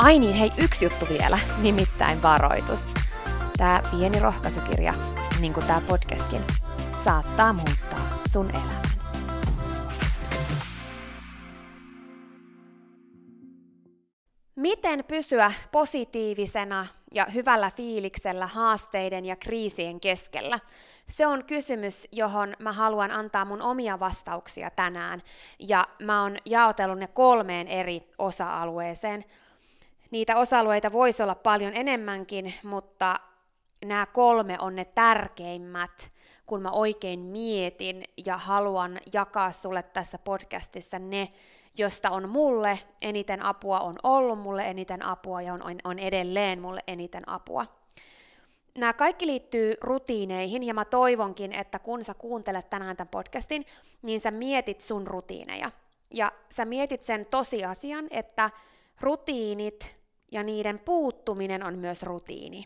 Ai niin, hei, yksi juttu vielä, nimittäin varoitus. Tämä pieni rohkaisukirja, niin kuin tämä podcastkin, saattaa muuttaa sun elämän. Miten pysyä positiivisena ja hyvällä fiiliksellä haasteiden ja kriisien keskellä? Se on kysymys, johon mä haluan antaa mun omia vastauksia tänään. Ja mä oon jaotellut ne kolmeen eri osa-alueeseen – Niitä osa-alueita voisi olla paljon enemmänkin, mutta nämä kolme on ne tärkeimmät, kun mä oikein mietin ja haluan jakaa sulle tässä podcastissa ne, josta on mulle eniten apua, on ollut mulle eniten apua ja on, on edelleen mulle eniten apua. Nämä kaikki liittyy rutiineihin ja mä toivonkin, että kun sä kuuntelet tänään tämän podcastin, niin sä mietit sun rutiineja. Ja sä mietit sen tosiasian, että rutiinit ja niiden puuttuminen on myös rutiini.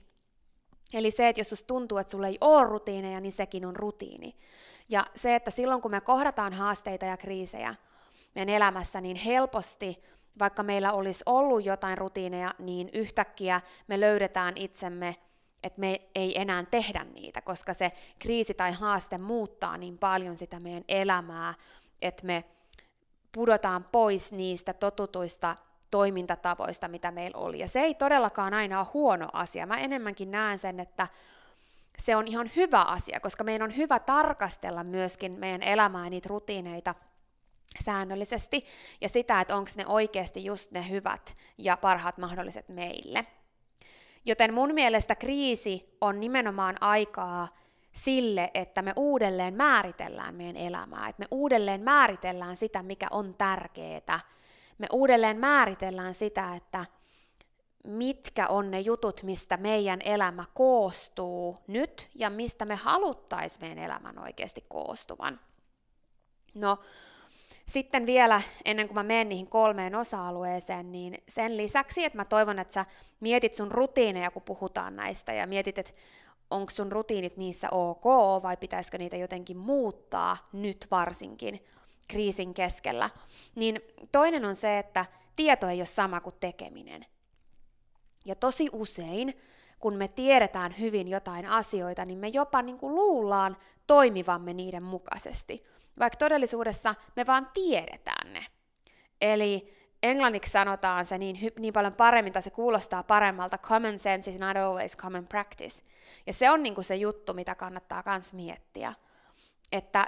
Eli se, että jos susta tuntuu, että sulla ei ole rutiineja, niin sekin on rutiini. Ja se, että silloin kun me kohdataan haasteita ja kriisejä meidän elämässä, niin helposti, vaikka meillä olisi ollut jotain rutiineja, niin yhtäkkiä me löydetään itsemme, että me ei enää tehdä niitä, koska se kriisi tai haaste muuttaa niin paljon sitä meidän elämää, että me pudotaan pois niistä totutuista toimintatavoista, mitä meillä oli. Ja se ei todellakaan aina ole huono asia. Mä enemmänkin näen sen, että se on ihan hyvä asia, koska meidän on hyvä tarkastella myöskin meidän elämää niitä rutiineita säännöllisesti ja sitä, että onko ne oikeasti just ne hyvät ja parhaat mahdolliset meille. Joten mun mielestä kriisi on nimenomaan aikaa sille, että me uudelleen määritellään meidän elämää, että me uudelleen määritellään sitä, mikä on tärkeää, me uudelleen määritellään sitä, että mitkä on ne jutut, mistä meidän elämä koostuu nyt ja mistä me haluttaisiin meidän elämän oikeasti koostuvan. No, sitten vielä, ennen kuin mä menen niihin kolmeen osa-alueeseen, niin sen lisäksi, että mä toivon, että sä mietit sun rutiineja, kun puhutaan näistä, ja mietit, että onko sun rutiinit niissä ok, vai pitäisikö niitä jotenkin muuttaa nyt varsinkin, kriisin keskellä, niin toinen on se, että tieto ei ole sama kuin tekeminen. Ja tosi usein, kun me tiedetään hyvin jotain asioita, niin me jopa niin kuin luullaan toimivamme niiden mukaisesti, vaikka todellisuudessa me vaan tiedetään ne. Eli englanniksi sanotaan se niin, niin paljon paremmin, tai se kuulostaa paremmalta, common sense is not always common practice. Ja se on niin kuin se juttu, mitä kannattaa myös miettiä. Että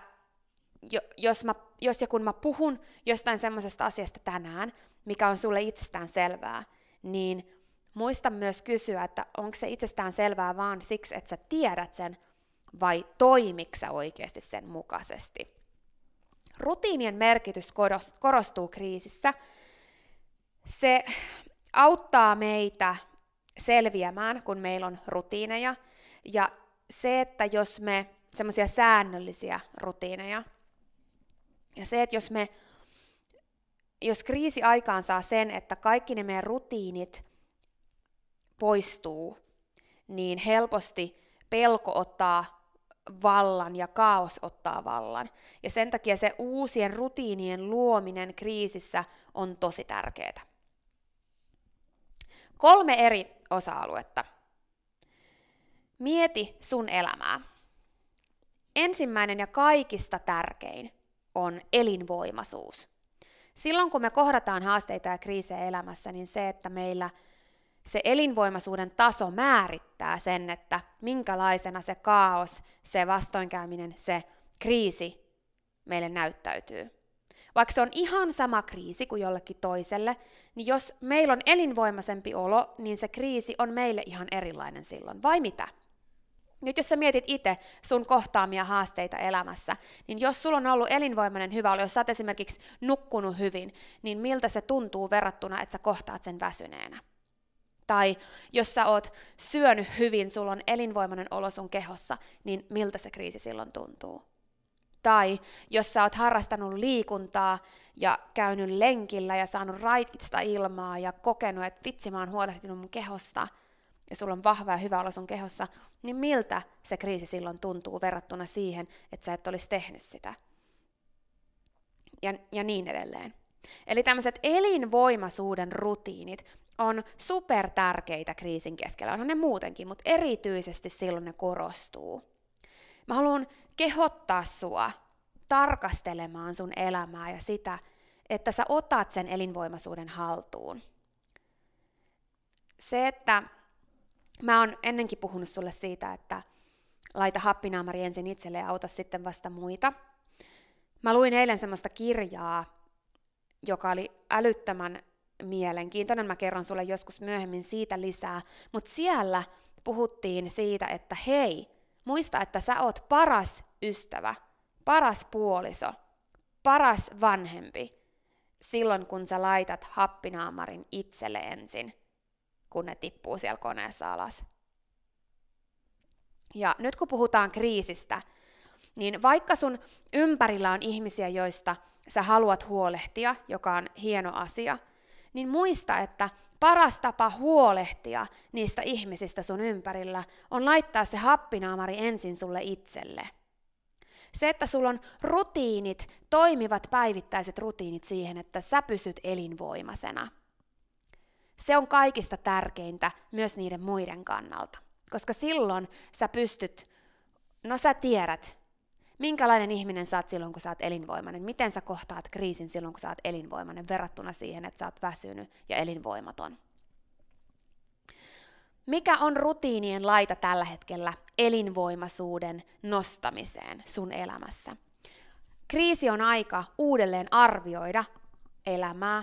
jos, mä, jos ja kun mä puhun jostain semmoisesta asiasta tänään, mikä on sulle itsestään selvää, niin muista myös kysyä, että onko se itsestään selvää vaan siksi, että sä tiedät sen, vai toimiksä oikeasti sen mukaisesti. Rutiinien merkitys korostuu kriisissä. Se auttaa meitä selviämään, kun meillä on rutiineja. Ja se, että jos me semmoisia säännöllisiä rutiineja, ja se, että jos me jos kriisi aikaan saa sen, että kaikki ne meidän rutiinit poistuu, niin helposti pelko ottaa vallan ja kaos ottaa vallan. Ja sen takia se uusien rutiinien luominen kriisissä on tosi tärkeää. Kolme eri osa-aluetta. Mieti sun elämää. Ensimmäinen ja kaikista tärkein on elinvoimaisuus. Silloin kun me kohdataan haasteita ja kriisejä elämässä, niin se, että meillä se elinvoimaisuuden taso määrittää sen, että minkälaisena se kaos, se vastoinkäyminen, se kriisi meille näyttäytyy. Vaikka se on ihan sama kriisi kuin jollekin toiselle, niin jos meillä on elinvoimaisempi olo, niin se kriisi on meille ihan erilainen silloin. Vai mitä? Nyt jos sä mietit itse sun kohtaamia haasteita elämässä, niin jos sulla on ollut elinvoimainen hyvä olo, jos sä oot esimerkiksi nukkunut hyvin, niin miltä se tuntuu verrattuna, että sä kohtaat sen väsyneenä? Tai jos sä oot syönyt hyvin, sulla on elinvoimainen olo sun kehossa, niin miltä se kriisi silloin tuntuu? Tai jos sä oot harrastanut liikuntaa ja käynyt lenkillä ja saanut raikista ilmaa ja kokenut, että vitsi mä oon huolehtinut mun kehosta ja sulla on vahva ja hyvä olo sun kehossa, niin miltä se kriisi silloin tuntuu verrattuna siihen, että sä et olisi tehnyt sitä? Ja, ja niin edelleen. Eli tämmöiset elinvoimaisuuden rutiinit on super tärkeitä kriisin keskellä. Onhan ne muutenkin, mutta erityisesti silloin ne korostuu. Mä haluan kehottaa sua tarkastelemaan sun elämää ja sitä, että sä otat sen elinvoimaisuuden haltuun. Se, että mä oon ennenkin puhunut sulle siitä, että laita happinaamari ensin itselle ja auta sitten vasta muita. Mä luin eilen semmoista kirjaa, joka oli älyttömän mielenkiintoinen. Mä kerron sulle joskus myöhemmin siitä lisää. Mutta siellä puhuttiin siitä, että hei, muista, että sä oot paras ystävä, paras puoliso, paras vanhempi silloin, kun sä laitat happinaamarin itselle ensin, kun ne tippuu siellä koneessa alas. Ja nyt kun puhutaan kriisistä, niin vaikka sun ympärillä on ihmisiä, joista sä haluat huolehtia, joka on hieno asia, niin muista, että paras tapa huolehtia niistä ihmisistä sun ympärillä on laittaa se happinaamari ensin sulle itselle. Se, että sulla on rutiinit, toimivat päivittäiset rutiinit siihen, että sä pysyt elinvoimaisena. Se on kaikista tärkeintä myös niiden muiden kannalta. Koska silloin sä pystyt, no sä tiedät, minkälainen ihminen sä oot silloin, kun sä oot elinvoimainen, miten sä kohtaat kriisin silloin, kun sä oot elinvoimainen, verrattuna siihen, että sä oot väsynyt ja elinvoimaton. Mikä on rutiinien laita tällä hetkellä elinvoimaisuuden nostamiseen sun elämässä? Kriisi on aika uudelleen arvioida elämää.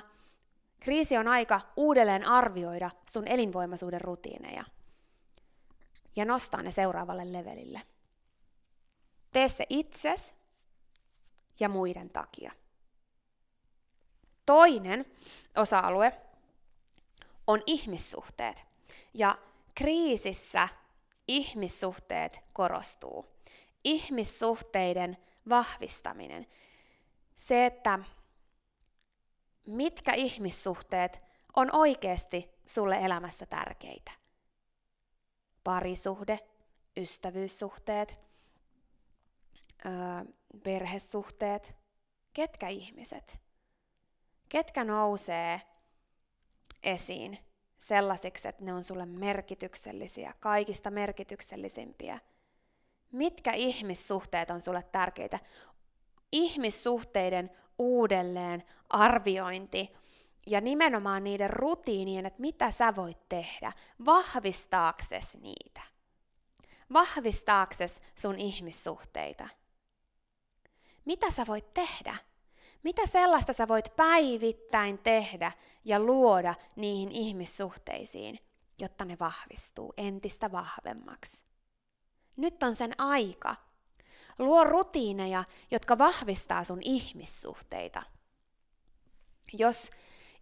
Kriisi on aika uudelleen arvioida sun elinvoimaisuuden rutiineja ja nostaa ne seuraavalle levelille. Tee se itses ja muiden takia. Toinen osa-alue on ihmissuhteet. Ja kriisissä ihmissuhteet korostuu. Ihmissuhteiden vahvistaminen. Se, että mitkä ihmissuhteet on oikeasti sulle elämässä tärkeitä. Parisuhde, ystävyyssuhteet, perhesuhteet, ketkä ihmiset, ketkä nousee esiin sellaisiksi, että ne on sulle merkityksellisiä, kaikista merkityksellisimpiä. Mitkä ihmissuhteet on sulle tärkeitä? Ihmissuhteiden uudelleen arviointi ja nimenomaan niiden rutiinien, että mitä sä voit tehdä vahvistaakses niitä. Vahvistaakses sun ihmissuhteita. Mitä sä voit tehdä? Mitä sellaista sä voit päivittäin tehdä ja luoda niihin ihmissuhteisiin, jotta ne vahvistuu entistä vahvemmaksi? Nyt on sen aika. Luo rutiineja, jotka vahvistaa sun ihmissuhteita. Jos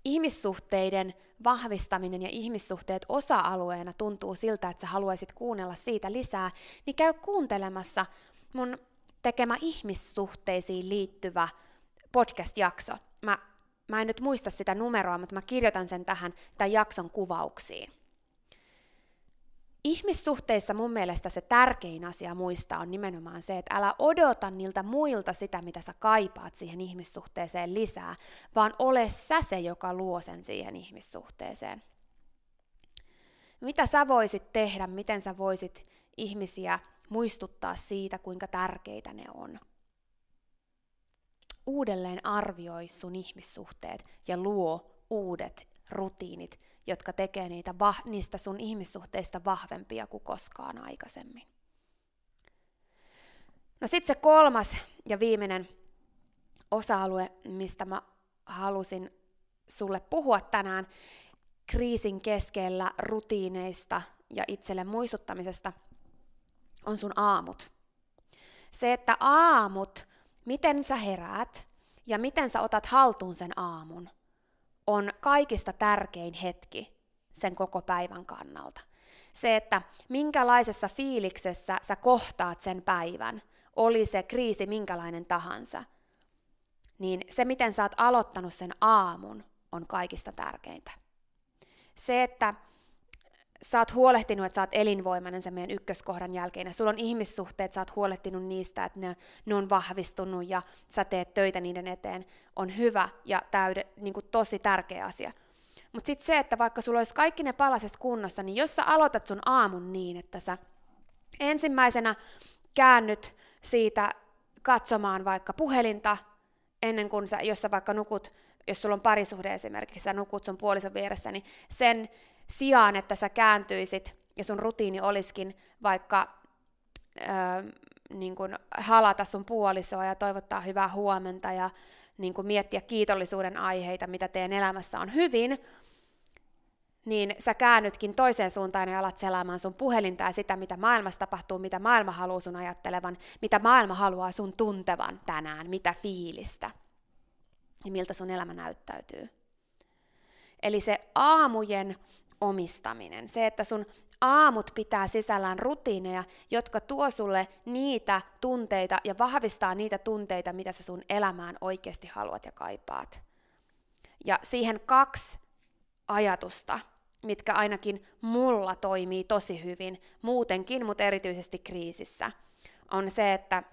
ihmissuhteiden vahvistaminen ja ihmissuhteet osa-alueena tuntuu siltä, että sä haluaisit kuunnella siitä lisää, niin käy kuuntelemassa mun tekemä ihmissuhteisiin liittyvä podcast-jakso. Mä, mä en nyt muista sitä numeroa, mutta mä kirjoitan sen tähän tämän jakson kuvauksiin. Ihmissuhteissa mun mielestä se tärkein asia muistaa on nimenomaan se, että älä odota niiltä muilta sitä, mitä sä kaipaat siihen ihmissuhteeseen lisää, vaan ole sä se, joka luo sen siihen ihmissuhteeseen. Mitä sä voisit tehdä, miten sä voisit ihmisiä muistuttaa siitä, kuinka tärkeitä ne on. Uudelleen arvioi sun ihmissuhteet ja luo uudet rutiinit, jotka tekee niitä, niistä sun ihmissuhteista vahvempia kuin koskaan aikaisemmin. No sitten se kolmas ja viimeinen osa-alue, mistä mä halusin sulle puhua tänään, kriisin keskellä rutiineista ja itselle muistuttamisesta, on sun aamut. Se, että aamut, miten sä heräät ja miten sä otat haltuun sen aamun – on kaikista tärkein hetki sen koko päivän kannalta. Se, että minkälaisessa fiiliksessä sä kohtaat sen päivän, oli se kriisi minkälainen tahansa, niin se, miten sä oot aloittanut sen aamun, on kaikista tärkeintä. Se, että sä oot huolehtinut, että sä oot elinvoimainen sen meidän ykköskohdan jälkeen, ja sulla on ihmissuhteet, sä oot huolehtinut niistä, että ne, ne on vahvistunut, ja sä teet töitä niiden eteen, on hyvä ja täyde, niin kuin tosi tärkeä asia. Mutta sitten se, että vaikka sulla olisi kaikki ne palaset kunnossa, niin jos sä aloitat sun aamun niin, että sä ensimmäisenä käännyt siitä katsomaan vaikka puhelinta, ennen kuin sä, jos sä vaikka nukut, jos sulla on parisuhde esimerkiksi, sä nukut sun puolison vieressä, niin sen sijaan, että sä kääntyisit ja sun rutiini olisikin vaikka ö, niin kun halata sun puolisoa ja toivottaa hyvää huomenta ja niin kun miettiä kiitollisuuden aiheita, mitä teidän elämässä on hyvin, niin sä käännytkin toiseen suuntaan ja alat selaamaan sun puhelinta ja sitä, mitä maailmassa tapahtuu, mitä maailma haluaa sun ajattelevan, mitä maailma haluaa sun tuntevan tänään, mitä fiilistä ja miltä sun elämä näyttäytyy. Eli se aamujen omistaminen. Se, että sun aamut pitää sisällään rutiineja, jotka tuo sulle niitä tunteita ja vahvistaa niitä tunteita, mitä sä sun elämään oikeasti haluat ja kaipaat. Ja siihen kaksi ajatusta, mitkä ainakin mulla toimii tosi hyvin, muutenkin, mutta erityisesti kriisissä, on se, että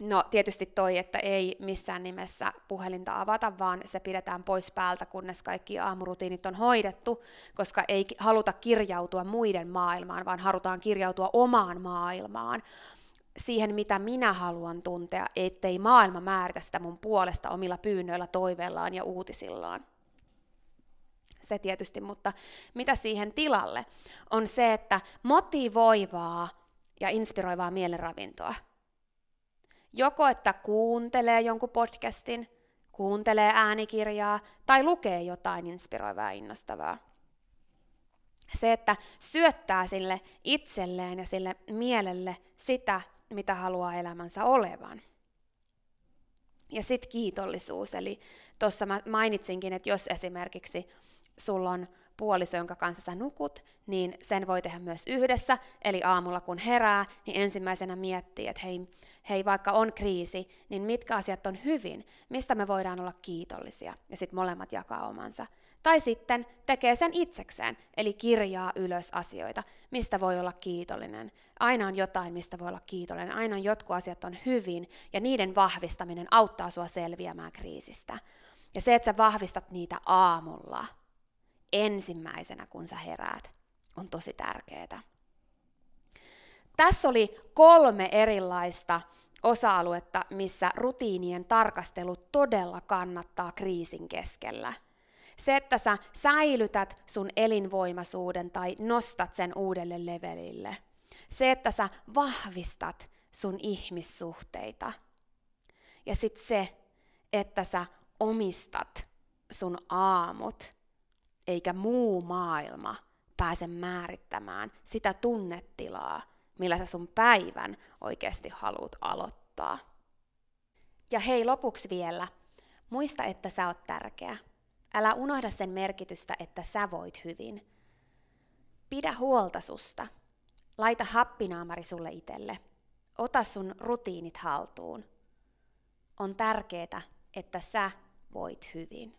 No tietysti toi, että ei missään nimessä puhelinta avata, vaan se pidetään pois päältä, kunnes kaikki aamurutiinit on hoidettu, koska ei haluta kirjautua muiden maailmaan, vaan halutaan kirjautua omaan maailmaan, siihen mitä minä haluan tuntea, ettei maailma määritä sitä mun puolesta omilla pyynnöillä, toiveillaan ja uutisillaan. Se tietysti, mutta mitä siihen tilalle? On se, että motivoivaa ja inspiroivaa mielenravintoa – Joko että kuuntelee jonkun podcastin, kuuntelee äänikirjaa tai lukee jotain inspiroivaa ja innostavaa. Se, että syöttää sille itselleen ja sille mielelle sitä, mitä haluaa elämänsä olevan. Ja sitten kiitollisuus, eli tuossa mainitsinkin, että jos esimerkiksi sulla on puoliso, jonka kanssa sä nukut, niin sen voi tehdä myös yhdessä. Eli aamulla kun herää, niin ensimmäisenä miettii, että hei, hei vaikka on kriisi, niin mitkä asiat on hyvin, mistä me voidaan olla kiitollisia. Ja sitten molemmat jakaa omansa. Tai sitten tekee sen itsekseen, eli kirjaa ylös asioita, mistä voi olla kiitollinen. Aina on jotain, mistä voi olla kiitollinen. Aina on jotkut asiat on hyvin, ja niiden vahvistaminen auttaa sua selviämään kriisistä. Ja se, että sä vahvistat niitä aamulla, ensimmäisenä, kun sä heräät, on tosi tärkeää. Tässä oli kolme erilaista osa-aluetta, missä rutiinien tarkastelu todella kannattaa kriisin keskellä. Se, että sä säilytät sun elinvoimaisuuden tai nostat sen uudelle levelille. Se, että sä vahvistat sun ihmissuhteita. Ja sitten se, että sä omistat sun aamut, eikä muu maailma pääse määrittämään sitä tunnetilaa, millä sä sun päivän oikeasti haluat aloittaa. Ja hei lopuksi vielä, muista, että sä oot tärkeä. Älä unohda sen merkitystä, että sä voit hyvin. Pidä huolta susta. Laita happinaamari sulle itelle. Ota sun rutiinit haltuun. On tärkeää, että sä voit hyvin.